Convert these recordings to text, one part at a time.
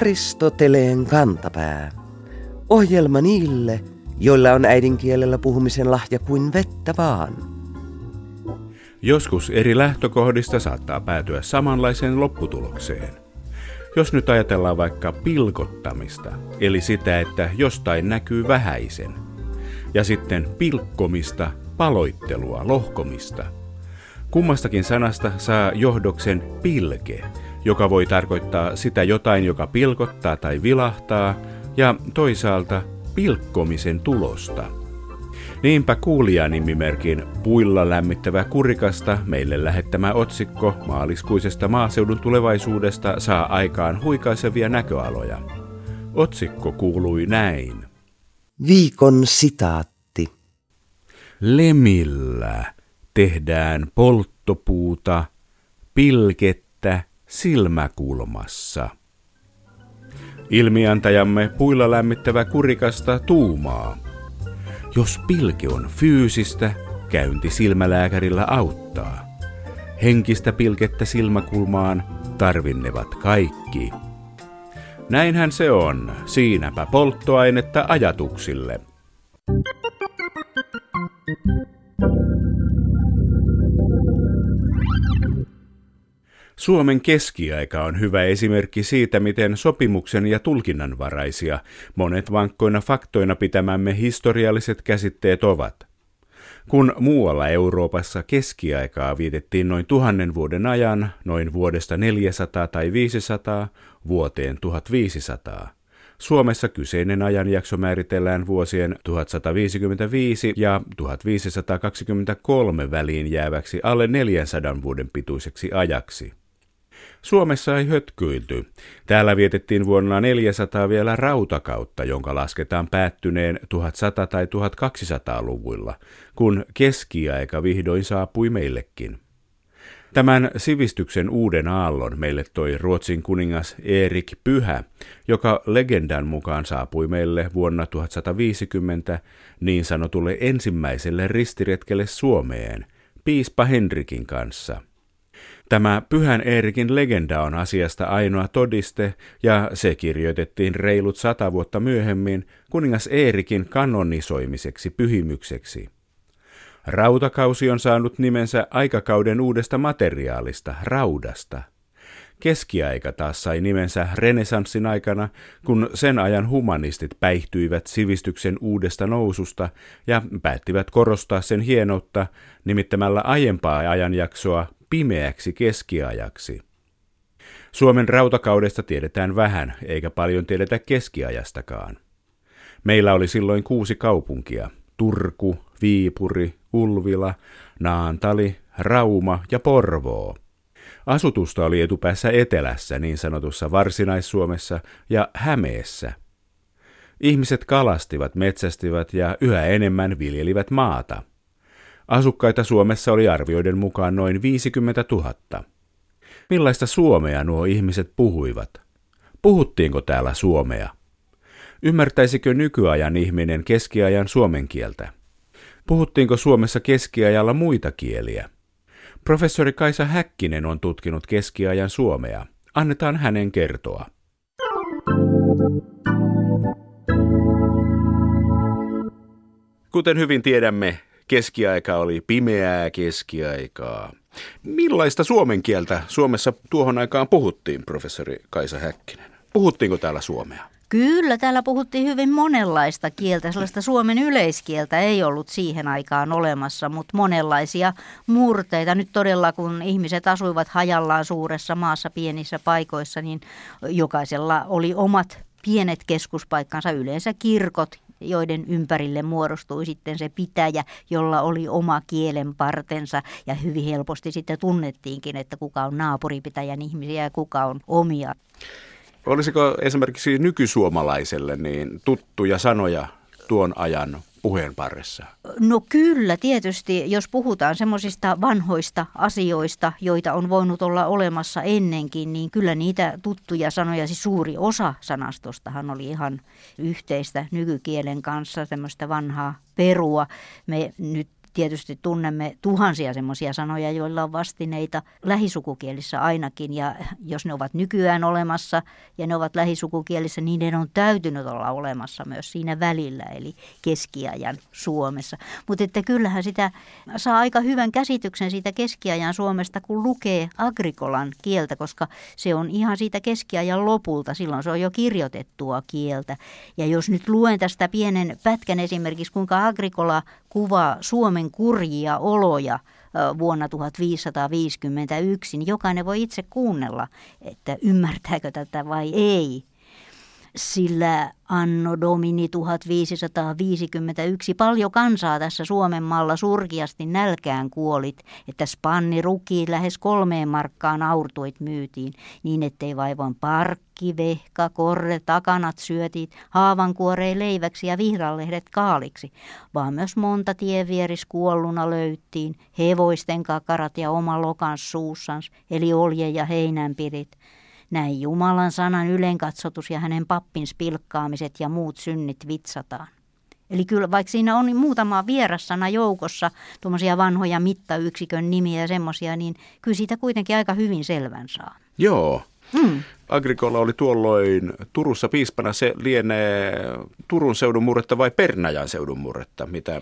Aristoteleen kantapää. Ohjelma niille, joilla on äidinkielellä puhumisen lahja kuin vettä vaan. Joskus eri lähtökohdista saattaa päätyä samanlaiseen lopputulokseen. Jos nyt ajatellaan vaikka pilkottamista, eli sitä, että jostain näkyy vähäisen, ja sitten pilkkomista, paloittelua, lohkomista. Kummastakin sanasta saa johdoksen pilke, joka voi tarkoittaa sitä jotain, joka pilkottaa tai vilahtaa, ja toisaalta pilkkomisen tulosta. Niinpä kuulijanimimerkin puilla lämmittävä kurikasta meille lähettämä otsikko maaliskuisesta maaseudun tulevaisuudesta saa aikaan huikaisevia näköaloja. Otsikko kuului näin. Viikon sitaatti. Lemillä tehdään polttopuuta, pilkettä silmäkulmassa. Ilmiantajamme puilla lämmittävä kurikasta tuumaa. Jos pilke on fyysistä, käynti silmälääkärillä auttaa. Henkistä pilkettä silmäkulmaan tarvinnevat kaikki. Näinhän se on, siinäpä polttoainetta ajatuksille. Suomen keskiaika on hyvä esimerkki siitä, miten sopimuksen ja tulkinnanvaraisia monet vankkoina faktoina pitämämme historialliset käsitteet ovat. Kun muualla Euroopassa keskiaikaa vietettiin noin tuhannen vuoden ajan, noin vuodesta 400 tai 500 vuoteen 1500, Suomessa kyseinen ajanjakso määritellään vuosien 1155 ja 1523 väliin jääväksi alle 400 vuoden pituiseksi ajaksi. Suomessa ei hötkyilty. Täällä vietettiin vuonna 400 vielä rautakautta, jonka lasketaan päättyneen 1100- tai 1200-luvuilla, kun keskiaika vihdoin saapui meillekin. Tämän sivistyksen uuden aallon meille toi Ruotsin kuningas Erik Pyhä, joka legendan mukaan saapui meille vuonna 1150 niin sanotulle ensimmäiselle ristiretkelle Suomeen, piispa Henrikin kanssa – Tämä Pyhän Eerikin legenda on asiasta ainoa todiste, ja se kirjoitettiin reilut sata vuotta myöhemmin kuningas Eerikin kanonisoimiseksi pyhimykseksi. Rautakausi on saanut nimensä aikakauden uudesta materiaalista, raudasta. Keskiaika taas sai nimensä renesanssin aikana, kun sen ajan humanistit päihtyivät sivistyksen uudesta noususta ja päättivät korostaa sen hienoutta nimittämällä aiempaa ajanjaksoa pimeäksi keskiajaksi. Suomen rautakaudesta tiedetään vähän, eikä paljon tiedetä keskiajastakaan. Meillä oli silloin kuusi kaupunkia, Turku, Viipuri, Ulvila, Naantali, Rauma ja Porvoo. Asutusta oli etupäässä etelässä, niin sanotussa Varsinais-Suomessa ja Hämeessä. Ihmiset kalastivat, metsästivät ja yhä enemmän viljelivät maata – Asukkaita Suomessa oli arvioiden mukaan noin 50 000. Millaista suomea nuo ihmiset puhuivat? Puhuttiinko täällä suomea? Ymmärtäisikö nykyajan ihminen keskiajan suomen kieltä? Puhuttiinko Suomessa keskiajalla muita kieliä? Professori Kaisa Häkkinen on tutkinut keskiajan suomea. Annetaan hänen kertoa. Kuten hyvin tiedämme, keskiaika oli pimeää keskiaikaa. Millaista suomen kieltä Suomessa tuohon aikaan puhuttiin, professori Kaisa Häkkinen? Puhuttiinko täällä suomea? Kyllä, täällä puhuttiin hyvin monenlaista kieltä. Sellaista suomen yleiskieltä ei ollut siihen aikaan olemassa, mutta monenlaisia murteita. Nyt todella, kun ihmiset asuivat hajallaan suuressa maassa pienissä paikoissa, niin jokaisella oli omat pienet keskuspaikkansa, yleensä kirkot joiden ympärille muodostui sitten se pitäjä, jolla oli oma kielenpartensa ja hyvin helposti sitten tunnettiinkin, että kuka on naapuripitäjän ihmisiä ja kuka on omia. Olisiko esimerkiksi nykysuomalaiselle niin tuttuja sanoja tuon ajan puheen parissa? No kyllä, tietysti, jos puhutaan semmoisista vanhoista asioista, joita on voinut olla olemassa ennenkin, niin kyllä niitä tuttuja sanoja, siis suuri osa sanastostahan oli ihan yhteistä nykykielen kanssa, semmoista vanhaa perua. Me nyt tietysti tunnemme tuhansia semmoisia sanoja, joilla on vastineita lähisukukielissä ainakin. Ja jos ne ovat nykyään olemassa ja ne ovat lähisukukielissä, niin ne on täytynyt olla olemassa myös siinä välillä, eli keskiajan Suomessa. Mutta että kyllähän sitä saa aika hyvän käsityksen siitä keskiajan Suomesta, kun lukee agrikolan kieltä, koska se on ihan siitä keskiajan lopulta. Silloin se on jo kirjoitettua kieltä. Ja jos nyt luen tästä pienen pätkän esimerkiksi, kuinka agrikola kuvaa Suomen kurjia oloja vuonna 1551, niin jokainen voi itse kuunnella, että ymmärtääkö tätä vai ei sillä anno domini 1551 paljon kansaa tässä Suomen maalla surkiasti nälkään kuolit, että spanni ruki lähes kolmeen markkaan aurtuit myytiin, niin ettei vaivoin parkki, vehka, korre, takanat syötit, haavankuorei leiväksi ja vihralehdet kaaliksi, vaan myös monta tievieris kuolluna löyttiin, hevoisten kakarat ja oma lokans suussans, eli olje ja heinänpirit, näin Jumalan sanan ylenkatsotus ja hänen pappin spilkkaamiset ja muut synnit vitsataan. Eli kyllä vaikka siinä on muutama vierassana joukossa, tuommoisia vanhoja mittayksikön nimiä ja semmoisia, niin kyllä siitä kuitenkin aika hyvin selvän saa. Joo. Hmm. Agrikola oli tuolloin Turussa piispana. Se lienee Turun seudun murretta vai Pernajan seudun murretta? Mitä,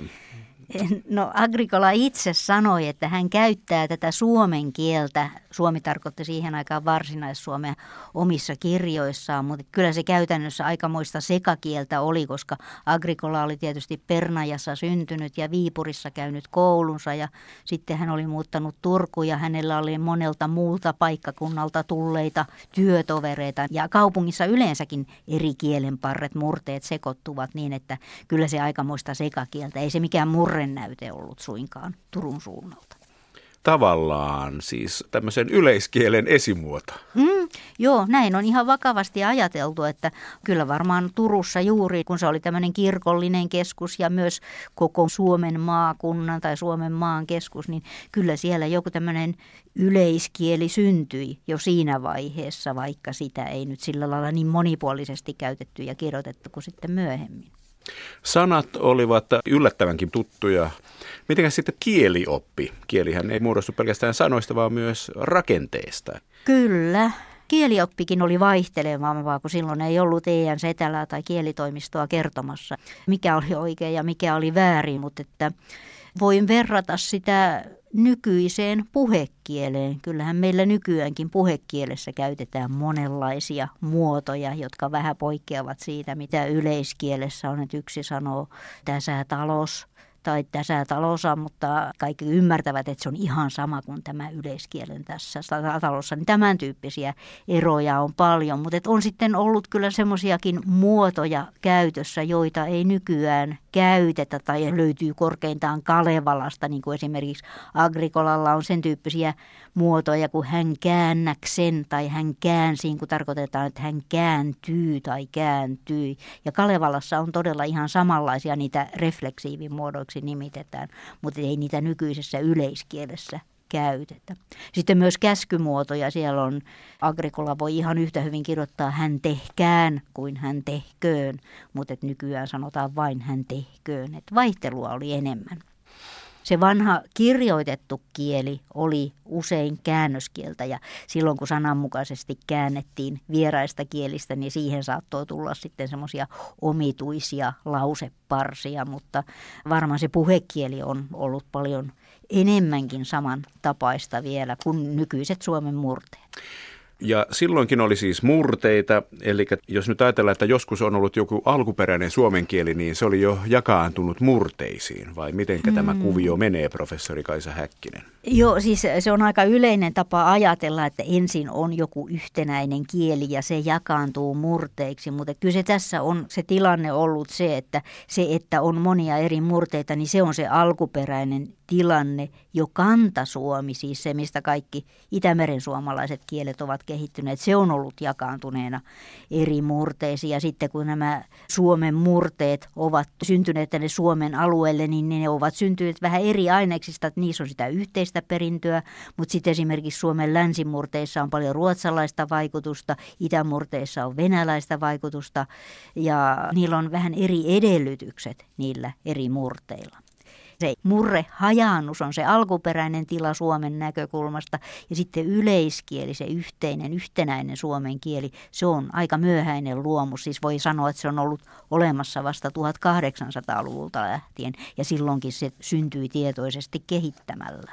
No Agrikola itse sanoi, että hän käyttää tätä suomen kieltä. Suomi tarkoitti siihen aikaan varsinais-suomea omissa kirjoissaan, mutta kyllä se käytännössä aikamoista sekakieltä oli, koska Agrikola oli tietysti Pernajassa syntynyt ja Viipurissa käynyt koulunsa ja sitten hän oli muuttanut Turkuun ja hänellä oli monelta muulta paikkakunnalta tulleita työtovereita ja kaupungissa yleensäkin eri kielenparret, murteet sekoittuvat niin, että kyllä se aikamoista sekakieltä, ei se mikään murre näyte ollut suinkaan Turun suunnalta. Tavallaan siis tämmöisen yleiskielen esimuoto. Mm, joo, näin on ihan vakavasti ajateltu, että kyllä varmaan Turussa juuri, kun se oli tämmöinen kirkollinen keskus ja myös koko Suomen maakunnan tai Suomen maan keskus, niin kyllä siellä joku tämmöinen yleiskieli syntyi jo siinä vaiheessa, vaikka sitä ei nyt sillä lailla niin monipuolisesti käytetty ja kirjoitettu kuin sitten myöhemmin. Sanat olivat yllättävänkin tuttuja. Mitenkäs sitten kielioppi? Kielihän ei muodostu pelkästään sanoista, vaan myös rakenteesta. Kyllä. Kielioppikin oli vaihtelevampaa, kun silloin ei ollut EN setälää tai kielitoimistoa kertomassa, mikä oli oikein ja mikä oli väärin, mutta että voin verrata sitä nykyiseen puhekieleen. Kyllähän meillä nykyäänkin puhekielessä käytetään monenlaisia muotoja, jotka vähän poikkeavat siitä, mitä yleiskielessä on. Että yksi sanoo tässä talous, tai tässä talossa, mutta kaikki ymmärtävät, että se on ihan sama kuin tämä yleiskielen tässä talossa. Niin tämän tyyppisiä eroja on paljon, mutta on sitten ollut kyllä semmoisiakin muotoja käytössä, joita ei nykyään käytetä tai löytyy korkeintaan Kalevalasta, niin kuin esimerkiksi Agrikolalla on sen tyyppisiä muotoja kuin hän käännäksen tai hän käänsi, kun tarkoitetaan, että hän kääntyy tai kääntyi. Ja Kalevalassa on todella ihan samanlaisia niitä refleksiivimuodoiksi nimitetään, mutta ei niitä nykyisessä yleiskielessä käytetä. Sitten myös käskymuotoja. Siellä on, Agrikola voi ihan yhtä hyvin kirjoittaa hän tehkään kuin hän tehköön, mutta nykyään sanotaan vain hän tehköön. Et vaihtelua oli enemmän. Se vanha kirjoitettu kieli oli usein käännöskieltä ja silloin kun sananmukaisesti käännettiin vieraista kielistä, niin siihen saattoi tulla sitten semmoisia omituisia lauseparsia, mutta varmaan se puhekieli on ollut paljon enemmänkin samantapaista vielä kuin nykyiset Suomen murteet. Ja silloinkin oli siis murteita, eli jos nyt ajatellaan, että joskus on ollut joku alkuperäinen suomen kieli, niin se oli jo jakaantunut murteisiin, vai miten hmm. tämä kuvio menee, professori Kaisa Häkkinen? Joo, siis se on aika yleinen tapa ajatella, että ensin on joku yhtenäinen kieli ja se jakaantuu murteiksi, mutta kyllä se tässä on se tilanne ollut se, että se, että on monia eri murteita, niin se on se alkuperäinen tilanne jo kantasuomi, siis se, mistä kaikki Itämeren suomalaiset kielet ovat kehittyneet, se on ollut jakaantuneena eri murteisiin. Ja sitten kun nämä Suomen murteet ovat syntyneet tänne Suomen alueelle, niin ne ovat syntyneet vähän eri aineksista, että niissä on sitä yhteistä perintöä, mutta sitten esimerkiksi Suomen länsimurteissa on paljon ruotsalaista vaikutusta, itämurteissa on venäläistä vaikutusta ja niillä on vähän eri edellytykset niillä eri murteilla. Se murre hajaannus on se alkuperäinen tila Suomen näkökulmasta ja sitten yleiskieli, se yhteinen, yhtenäinen suomen kieli, se on aika myöhäinen luomus. Siis voi sanoa, että se on ollut olemassa vasta 1800-luvulta lähtien ja silloinkin se syntyi tietoisesti kehittämällä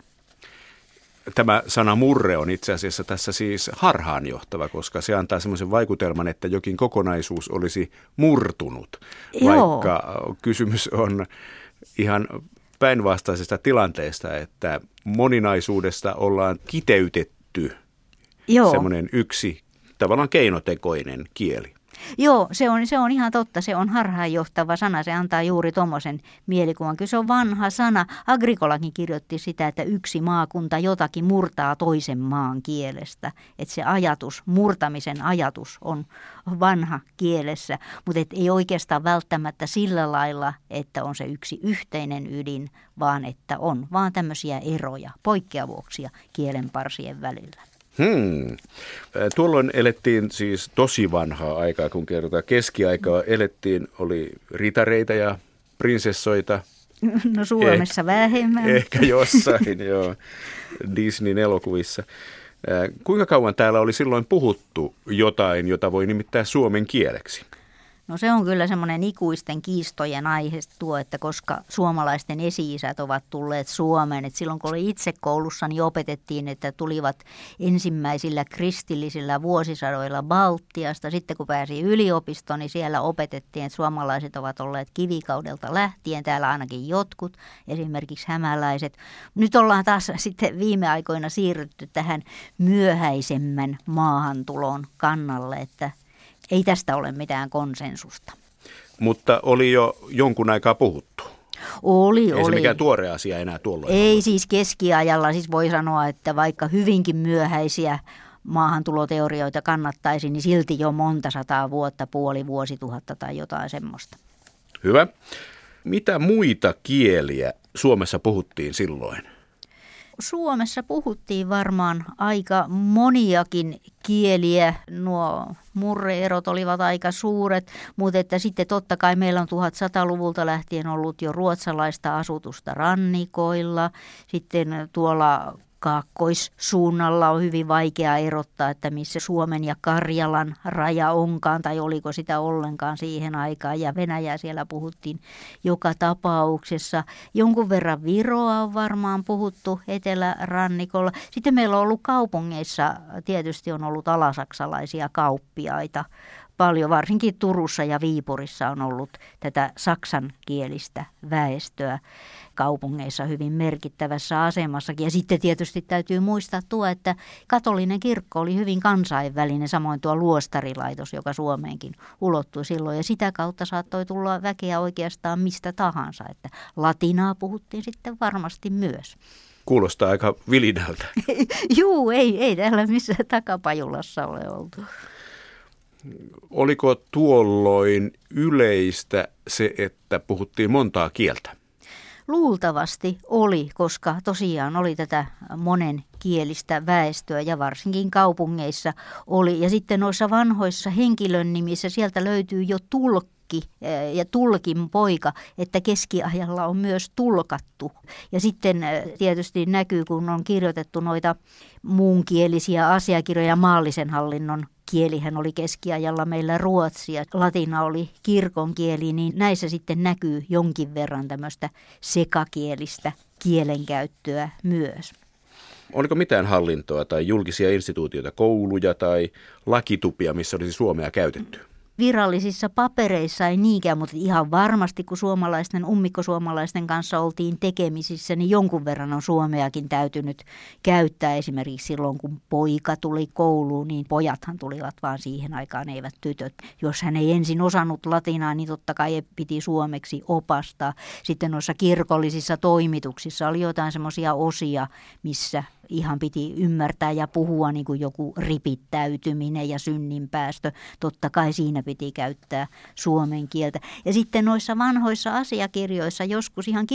tämä sana murre on itse asiassa tässä siis harhaanjohtava, koska se antaa semmoisen vaikutelman, että jokin kokonaisuus olisi murtunut, Joo. vaikka kysymys on ihan päinvastaisesta tilanteesta, että moninaisuudesta ollaan kiteytetty Joo. semmoinen yksi tavallaan keinotekoinen kieli. Joo, se on, se on ihan totta. Se on harhaanjohtava sana. Se antaa juuri tuommoisen mielikuvan. Kyllä se on vanha sana. Agrikolakin kirjoitti sitä, että yksi maakunta jotakin murtaa toisen maan kielestä. Että se ajatus, murtamisen ajatus on vanha kielessä, mutta ei oikeastaan välttämättä sillä lailla, että on se yksi yhteinen ydin, vaan että on vaan tämmöisiä eroja, poikkeavuuksia kielenparsien välillä. Hmm. Tuolloin elettiin siis tosi vanhaa aikaa, kun kerrotaan keskiaikaa. Elettiin, oli ritareita ja prinsessoita. No Suomessa eh, vähemmän. Ehkä jossain, joo. Disneyn elokuvissa. Kuinka kauan täällä oli silloin puhuttu jotain, jota voi nimittää suomen kieleksi? No se on kyllä semmoinen ikuisten kiistojen aihe tuo, että koska suomalaisten esi-isät ovat tulleet Suomeen, että silloin kun oli itse koulussa, niin opetettiin, että tulivat ensimmäisillä kristillisillä vuosisadoilla Baltiasta. Sitten kun pääsi yliopistoon, niin siellä opetettiin, että suomalaiset ovat olleet kivikaudelta lähtien, täällä ainakin jotkut, esimerkiksi hämäläiset. Nyt ollaan taas sitten viime aikoina siirrytty tähän myöhäisemmän maahantulon kannalle, että ei tästä ole mitään konsensusta. Mutta oli jo jonkun aikaa puhuttu. Oli, Ei oli. se mikään tuore asia enää tuolloin Ei ollut. siis keskiajalla, siis voi sanoa, että vaikka hyvinkin myöhäisiä maahantuloteorioita kannattaisi, niin silti jo monta sataa vuotta, puoli vuosituhatta tai jotain semmoista. Hyvä. Mitä muita kieliä Suomessa puhuttiin silloin? Suomessa puhuttiin varmaan aika moniakin kieliä. Nuo murreerot olivat aika suuret, mutta että sitten totta kai meillä on 1100-luvulta lähtien ollut jo ruotsalaista asutusta rannikoilla. Sitten tuolla kaakkoissuunnalla on hyvin vaikea erottaa, että missä Suomen ja Karjalan raja onkaan, tai oliko sitä ollenkaan siihen aikaan. Ja Venäjää siellä puhuttiin joka tapauksessa. Jonkun verran Viroa on varmaan puhuttu etelärannikolla. Sitten meillä on ollut kaupungeissa, tietysti on ollut alasaksalaisia kauppiaita paljon, varsinkin Turussa ja Viipurissa on ollut tätä saksankielistä väestöä kaupungeissa hyvin merkittävässä asemassakin. Ja sitten tietysti täytyy muistaa tuo, että katolinen kirkko oli hyvin kansainvälinen, samoin tuo luostarilaitos, joka Suomeenkin ulottui silloin. Ja sitä kautta saattoi tulla väkeä oikeastaan mistä tahansa, että latinaa puhuttiin sitten varmasti myös. Kuulostaa aika vilinältä. Juu, ei, ei täällä missään takapajulassa ole oltu. Oliko tuolloin yleistä se, että puhuttiin montaa kieltä? Luultavasti oli, koska tosiaan oli tätä monen kielistä väestöä ja varsinkin kaupungeissa oli. Ja sitten noissa vanhoissa henkilön nimissä sieltä löytyy jo tulkki eh, ja tulkin poika, että keskiajalla on myös tulkattu. Ja sitten eh, tietysti näkyy, kun on kirjoitettu noita muunkielisiä asiakirjoja maallisen hallinnon kielihän oli keskiajalla meillä ruotsi ja latina oli kirkon kieli, niin näissä sitten näkyy jonkin verran tämmöistä sekakielistä kielenkäyttöä myös. Oliko mitään hallintoa tai julkisia instituutioita, kouluja tai lakitupia, missä olisi suomea käytetty? Virallisissa papereissa ei niinkään, mutta ihan varmasti kun suomalaisten, ummikkosuomalaisten kanssa oltiin tekemisissä, niin jonkun verran on suomeakin täytynyt käyttää. Esimerkiksi silloin, kun poika tuli kouluun, niin pojathan tulivat vaan siihen aikaan, eivät tytöt. Jos hän ei ensin osannut latinaa, niin totta kai piti suomeksi opastaa. Sitten noissa kirkollisissa toimituksissa oli jotain semmoisia osia, missä ihan piti ymmärtää ja puhua niin kuin joku ripittäytyminen ja synninpäästö. Totta kai siinä piti käyttää suomen kieltä. Ja sitten noissa vanhoissa asiakirjoissa joskus ihan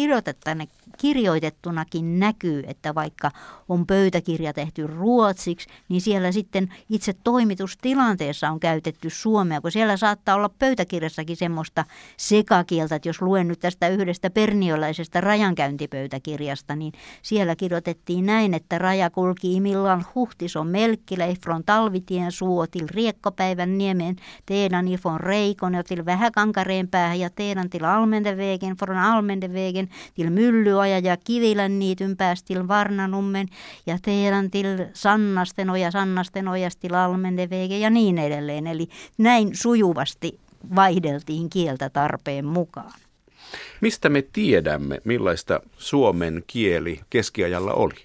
kirjoitettunakin näkyy, että vaikka on pöytäkirja tehty ruotsiksi, niin siellä sitten itse toimitustilanteessa on käytetty suomea, kun siellä saattaa olla pöytäkirjassakin semmoista sekakieltä, että jos luen nyt tästä yhdestä perniolaisesta rajankäyntipöytäkirjasta, niin siellä kirjoitettiin näin, että raja kulki imillan huhtison melkkilei från talvitien suo till riekkopäivän niemen teidän ifon reikon ja till vähäkankareen päähän ja teidän till almendevägen från almendevägen till myllyoja ja kivilän niityn päästä till varnanummen ja teidän till sannasten oja sannasten ojasta till almendevägen ja niin edelleen. Eli näin sujuvasti vaihdeltiin kieltä tarpeen mukaan. Mistä me tiedämme, millaista suomen kieli keskiajalla oli?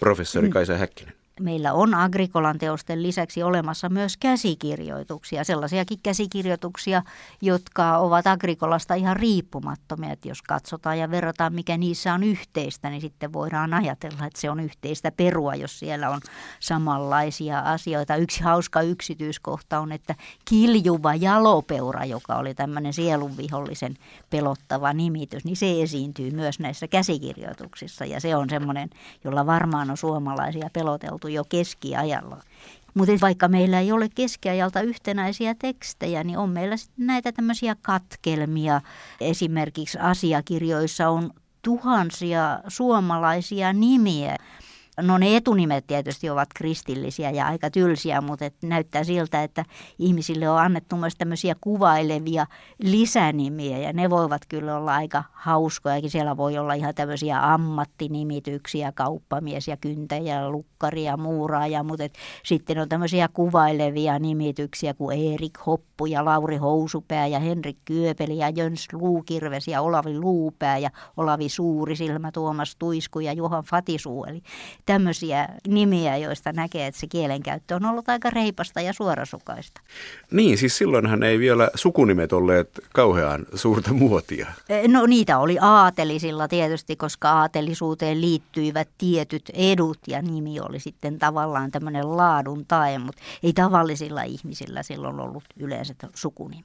Professori mm. Kaisa Häkkinen meillä on Agrikolan teosten lisäksi olemassa myös käsikirjoituksia, sellaisiakin käsikirjoituksia, jotka ovat Agrikolasta ihan riippumattomia. Että jos katsotaan ja verrataan, mikä niissä on yhteistä, niin sitten voidaan ajatella, että se on yhteistä perua, jos siellä on samanlaisia asioita. Yksi hauska yksityiskohta on, että kiljuva jalopeura, joka oli tämmöinen sielunvihollisen pelottava nimitys, niin se esiintyy myös näissä käsikirjoituksissa. Ja se on semmoinen, jolla varmaan on suomalaisia peloteltu jo keskiajalla. Mutta vaikka meillä ei ole keskiajalta yhtenäisiä tekstejä, niin on meillä näitä tämmöisiä katkelmia. Esimerkiksi asiakirjoissa on tuhansia suomalaisia nimiä. No ne etunimet tietysti ovat kristillisiä ja aika tylsiä, mutta et näyttää siltä, että ihmisille on annettu myös tämmöisiä kuvailevia lisänimiä ja ne voivat kyllä olla aika hauskojakin. Siellä voi olla ihan tämmöisiä ammattinimityksiä, kauppamies ja kyntäjä, lukkari ja muuraaja, mutta et sitten on tämmöisiä kuvailevia nimityksiä kuin Erik Hoppu ja Lauri Housupää ja Henrik Kyöpeli ja Jöns Luukirves ja Olavi Luupää ja Olavi Suurisilmä, Tuomas Tuisku ja Juhan Fatisuu. Eli tämmöisiä nimiä, joista näkee, että se kielenkäyttö on ollut aika reipasta ja suorasukaista. Niin, siis silloinhan ei vielä sukunimet olleet kauhean suurta muotia. E, no niitä oli aatelisilla tietysti, koska aatelisuuteen liittyivät tietyt edut ja nimi oli sitten tavallaan tämmöinen laadun tae, mutta ei tavallisilla ihmisillä silloin ollut yleiset sukunimi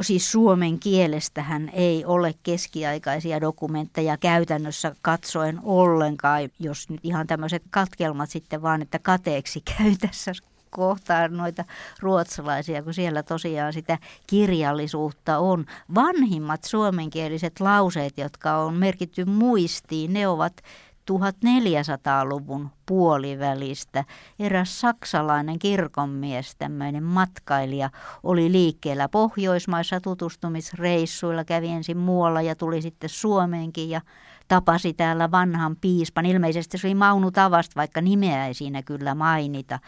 siis suomen kielestähän ei ole keskiaikaisia dokumentteja käytännössä katsoen ollenkaan, jos nyt ihan tämmöiset katkelmat sitten vaan, että kateeksi käy tässä kohtaa noita ruotsalaisia, kun siellä tosiaan sitä kirjallisuutta on. Vanhimmat suomenkieliset lauseet, jotka on merkitty muistiin, ne ovat 1400-luvun puolivälistä. Eräs saksalainen kirkonmies, tämmöinen matkailija, oli liikkeellä Pohjoismaissa tutustumisreissuilla, kävi ensin muualla ja tuli sitten Suomeenkin ja tapasi täällä vanhan piispan. Ilmeisesti se oli Maunu Tavast, vaikka nimeä ei siinä kyllä mainita.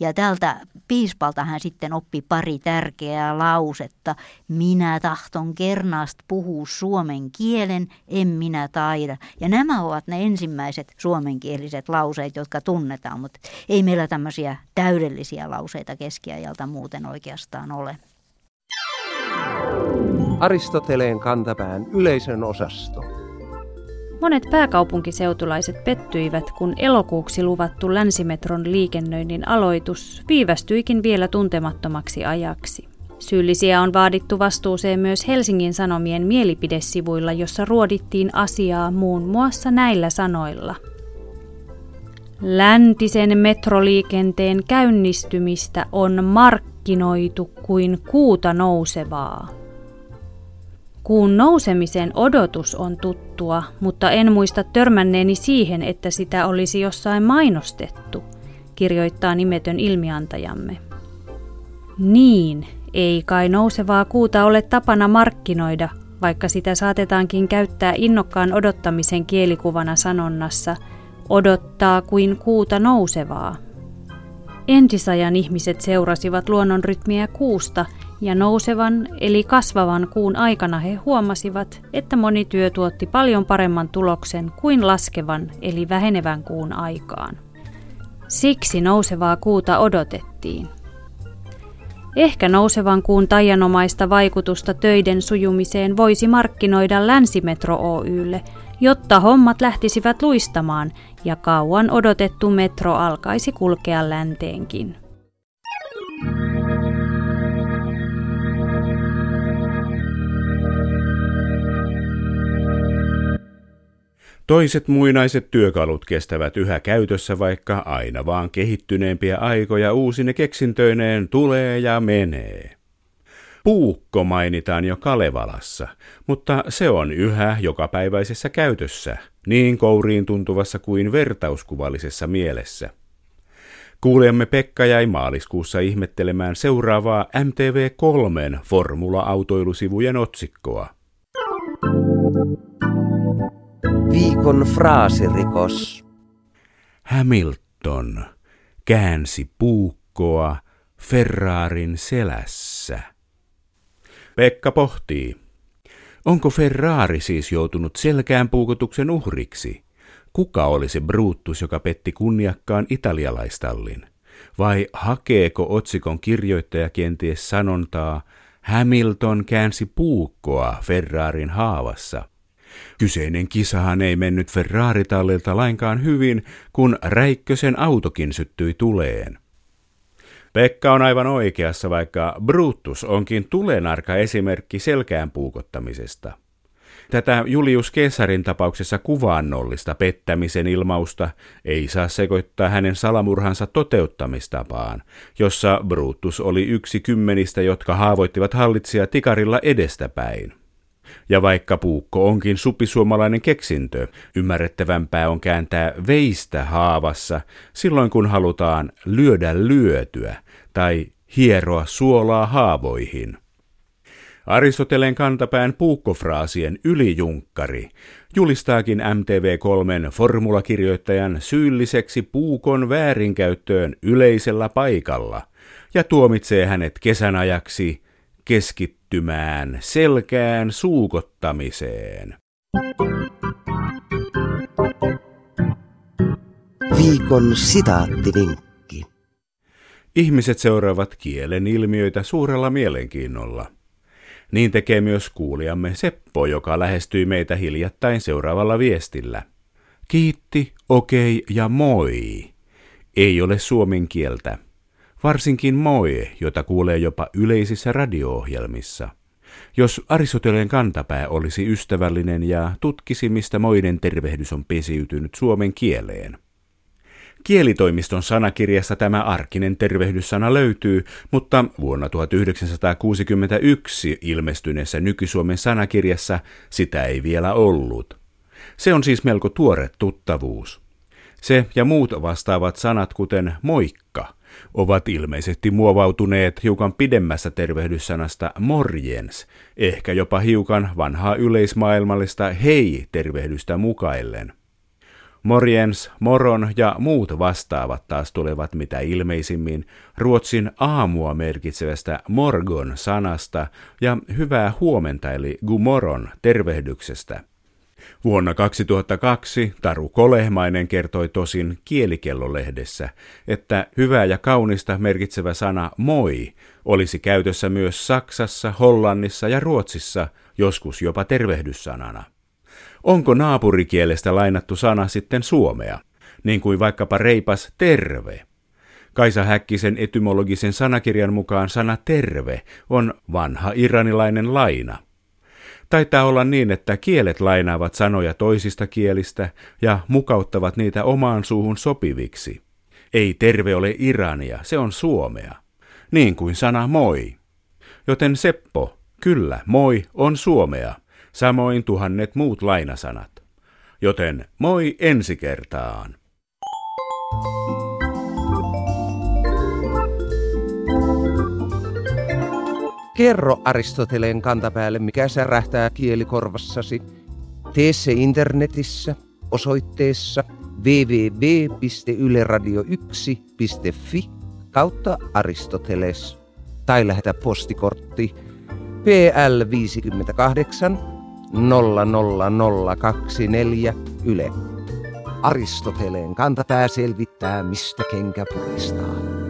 Ja tältä piispalta hän sitten oppi pari tärkeää lausetta. Minä tahton kernaast puhua suomen kielen, en minä taida. Ja nämä ovat ne ensimmäiset suomenkieliset lauseet, jotka tunnetaan, mutta ei meillä tämmöisiä täydellisiä lauseita keskiajalta muuten oikeastaan ole. Aristoteleen kantapään yleisön osasto. Monet pääkaupunkiseutulaiset pettyivät, kun elokuuksi luvattu länsimetron liikennöinnin aloitus viivästyikin vielä tuntemattomaksi ajaksi. Syyllisiä on vaadittu vastuuseen myös Helsingin Sanomien mielipidesivuilla, jossa ruodittiin asiaa muun muassa näillä sanoilla. Läntisen metroliikenteen käynnistymistä on markkinoitu kuin kuuta nousevaa. Kuun nousemisen odotus on tuttua, mutta en muista törmänneeni siihen, että sitä olisi jossain mainostettu, kirjoittaa nimetön ilmiantajamme. Niin, ei kai nousevaa kuuta ole tapana markkinoida, vaikka sitä saatetaankin käyttää innokkaan odottamisen kielikuvana sanonnassa odottaa kuin kuuta nousevaa. Entisajan ihmiset seurasivat luonnonrytmiä kuusta ja nousevan eli kasvavan kuun aikana he huomasivat, että moni työ tuotti paljon paremman tuloksen kuin laskevan eli vähenevän kuun aikaan. Siksi nousevaa kuuta odotettiin. Ehkä nousevan kuun tajanomaista vaikutusta töiden sujumiseen voisi markkinoida Länsimetro Oylle, jotta hommat lähtisivät luistamaan ja kauan odotettu metro alkaisi kulkea länteenkin. Toiset muinaiset työkalut kestävät yhä käytössä, vaikka aina vaan kehittyneempiä aikoja uusine keksintöineen tulee ja menee. Puukko mainitaan jo Kalevalassa, mutta se on yhä jokapäiväisessä käytössä, niin kouriin tuntuvassa kuin vertauskuvallisessa mielessä. Kuulijamme Pekka jäi maaliskuussa ihmettelemään seuraavaa MTV3 formula-autoilusivujen otsikkoa. Viikon fraasirikos. Hamilton käänsi puukkoa Ferrarin selässä. Pekka pohtii. Onko Ferrari siis joutunut selkään puukotuksen uhriksi? Kuka oli se Brutus, joka petti kunniakkaan italialaistallin? Vai hakeeko otsikon kirjoittaja kenties sanontaa Hamilton käänsi puukkoa Ferrarin haavassa? Kyseinen kisahan ei mennyt Ferrari-tallilta lainkaan hyvin, kun Räikkösen autokin syttyi tuleen. Pekka on aivan oikeassa, vaikka Brutus onkin tulenarka esimerkki selkään puukottamisesta. Tätä Julius Kesarin tapauksessa kuvaannollista pettämisen ilmausta ei saa sekoittaa hänen salamurhansa toteuttamistapaan, jossa Brutus oli yksi kymmenistä, jotka haavoittivat hallitsija tikarilla edestäpäin. Ja vaikka puukko onkin supisuomalainen keksintö, ymmärrettävämpää on kääntää veistä haavassa silloin kun halutaan lyödä lyötyä tai hieroa suolaa haavoihin. Aristoteleen kantapään puukkofraasien ylijunkkari julistaakin MTV3 formulakirjoittajan syylliseksi puukon väärinkäyttöön yleisellä paikalla ja tuomitsee hänet kesän ajaksi keskittymään selkään suukottamiseen. Viikon sitaattivinkki. Ihmiset seuraavat kielen ilmiöitä suurella mielenkiinnolla. Niin tekee myös kuulijamme Seppo, joka lähestyi meitä hiljattain seuraavalla viestillä. Kiitti, okei okay ja moi. Ei ole suomen kieltä. Varsinkin moi, jota kuulee jopa yleisissä radio-ohjelmissa. Jos Aristoteleen kantapää olisi ystävällinen ja tutkisi, mistä moiden tervehdys on pesiytynyt suomen kieleen. Kielitoimiston sanakirjassa tämä arkinen tervehdyssana löytyy, mutta vuonna 1961 ilmestyneessä Nyky-Suomen sanakirjassa sitä ei vielä ollut. Se on siis melko tuore tuttavuus. Se ja muut vastaavat sanat, kuten moikka, ovat ilmeisesti muovautuneet hiukan pidemmässä tervehdyssanasta morjens, ehkä jopa hiukan vanhaa yleismaailmallista hei-tervehdystä mukaillen. Morjens, moron ja muut vastaavat taas tulevat mitä ilmeisimmin Ruotsin aamua merkitsevästä morgon sanasta ja hyvää huomenta eli gumoron tervehdyksestä. Vuonna 2002 Taru Kolehmainen kertoi tosin Kielikellolehdessä, että hyvää ja kaunista merkitsevä sana moi olisi käytössä myös Saksassa, Hollannissa ja Ruotsissa, joskus jopa tervehdyssanana. Onko naapurikielestä lainattu sana sitten suomea, niin kuin vaikkapa reipas terve? Kaisa Häkkisen etymologisen sanakirjan mukaan sana terve on vanha iranilainen laina. Taitaa olla niin, että kielet lainaavat sanoja toisista kielistä ja mukauttavat niitä omaan suuhun sopiviksi. Ei terve ole Irania, se on Suomea. Niin kuin sana moi. Joten Seppo, kyllä, moi on Suomea samoin tuhannet muut lainasanat. Joten moi ensi kertaan! Kerro Aristoteleen kantapäälle, mikä särähtää kielikorvassasi. Tee se internetissä osoitteessa www.yleradio1.fi kautta Aristoteles tai lähetä postikortti PL 58 00024 Yle. Aristoteleen kantapää selvittää, mistä kenkä puristaa.